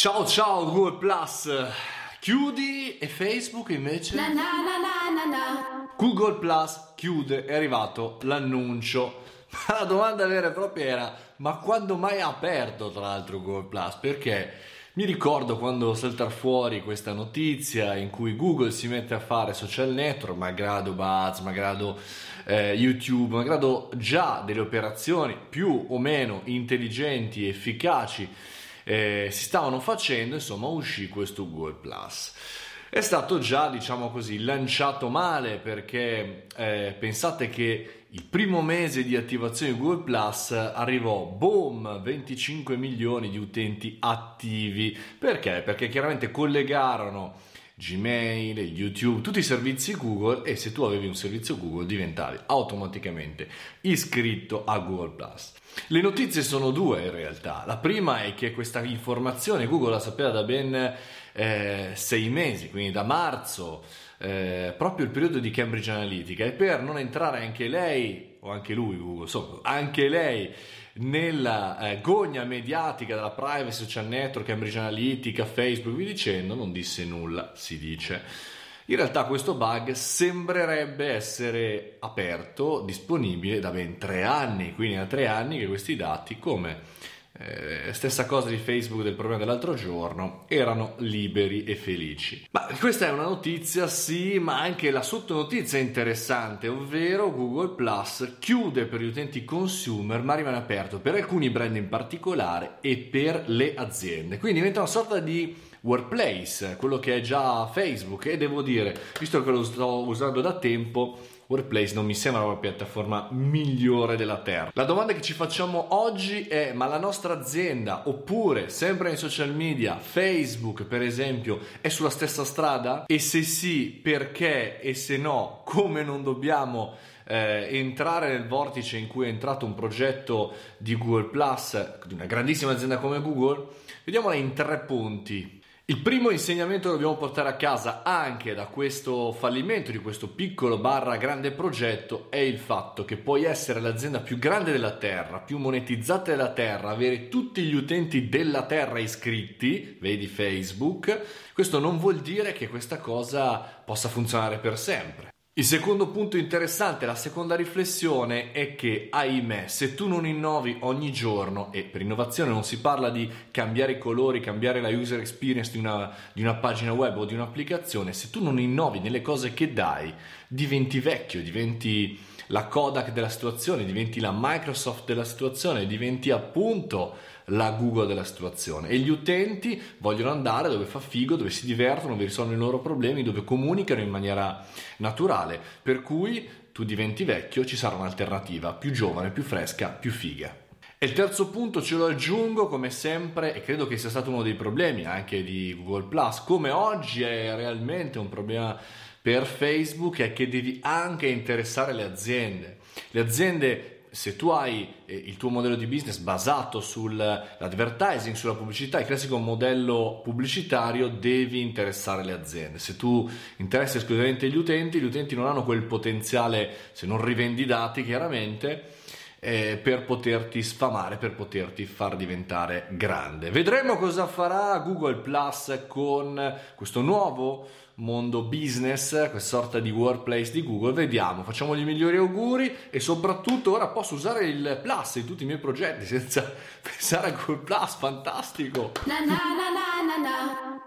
Ciao ciao Google Plus, chiudi e Facebook invece? Na na na na na Google Plus chiude, è arrivato l'annuncio. Ma la domanda vera e propria era, ma quando mai ha aperto tra l'altro Google Plus? Perché mi ricordo quando saltar fuori questa notizia in cui Google si mette a fare social network, malgrado Buzz, malgrado eh, YouTube, malgrado già delle operazioni più o meno intelligenti, efficaci eh, si stavano facendo, insomma uscì questo Google Plus. È stato già, diciamo così, lanciato male perché eh, pensate che il primo mese di attivazione di Google Plus arrivò, boom, 25 milioni di utenti attivi. Perché? Perché chiaramente collegarono Gmail, YouTube, tutti i servizi Google e se tu avevi un servizio Google diventavi automaticamente iscritto a Google Plus. Le notizie sono due in realtà. La prima è che questa informazione Google la sapeva da ben eh, sei mesi, quindi da marzo, eh, proprio il periodo di Cambridge Analytica, e per non entrare anche lei, o anche lui, Google, insomma, anche lei nella eh, gogna mediatica della privacy, social network, Cambridge Analytica, Facebook, vi dicendo, non disse nulla, si dice. In realtà questo bug sembrerebbe essere aperto, disponibile da ben tre anni, quindi da tre anni che questi dati, come eh, stessa cosa di Facebook del problema dell'altro giorno, erano liberi e felici. Ma questa è una notizia, sì, ma anche la sottonotizia è interessante, ovvero Google Plus chiude per gli utenti consumer, ma rimane aperto per alcuni brand in particolare e per le aziende. Quindi diventa una sorta di Workplace, quello che è già Facebook e devo dire, visto che lo sto usando da tempo, Workplace non mi sembra la piattaforma migliore della terra. La domanda che ci facciamo oggi è: ma la nostra azienda, oppure sempre in social media, Facebook per esempio, è sulla stessa strada? E se sì, perché? E se no, come non dobbiamo eh, entrare nel vortice in cui è entrato un progetto di Google Plus, di una grandissima azienda come Google? Vediamola in tre punti. Il primo insegnamento che dobbiamo portare a casa anche da questo fallimento di questo piccolo barra grande progetto è il fatto che puoi essere l'azienda più grande della terra, più monetizzata della terra, avere tutti gli utenti della terra iscritti, vedi Facebook, questo non vuol dire che questa cosa possa funzionare per sempre. Il secondo punto interessante, la seconda riflessione è che, ahimè, se tu non innovi ogni giorno, e per innovazione non si parla di cambiare i colori, cambiare la user experience di una, di una pagina web o di un'applicazione, se tu non innovi nelle cose che dai, diventi vecchio, diventi la Kodak della situazione, diventi la Microsoft della situazione, diventi appunto la Google della situazione. E gli utenti vogliono andare dove fa figo, dove si divertono, dove risolvono i loro problemi, dove comunicano in maniera naturale, per cui tu diventi vecchio, ci sarà un'alternativa più giovane, più fresca, più figa. E il terzo punto ce lo aggiungo come sempre e credo che sia stato uno dei problemi anche di Google Plus, come oggi è realmente un problema per Facebook è che devi anche interessare le aziende. Le aziende se tu hai eh, il tuo modello di business basato sull'advertising, sulla pubblicità, il classico modello pubblicitario, devi interessare le aziende. Se tu interessi esclusivamente gli utenti, gli utenti non hanno quel potenziale, se non rivendi dati chiaramente, eh, per poterti sfamare, per poterti far diventare grande. Vedremo cosa farà Google Plus con questo nuovo mondo business, questa sorta di workplace di Google. Vediamo, facciamo gli migliori auguri e soprattutto ora posso usare il Plus in tutti i miei progetti senza pensare a Google Plus, fantastico. na na na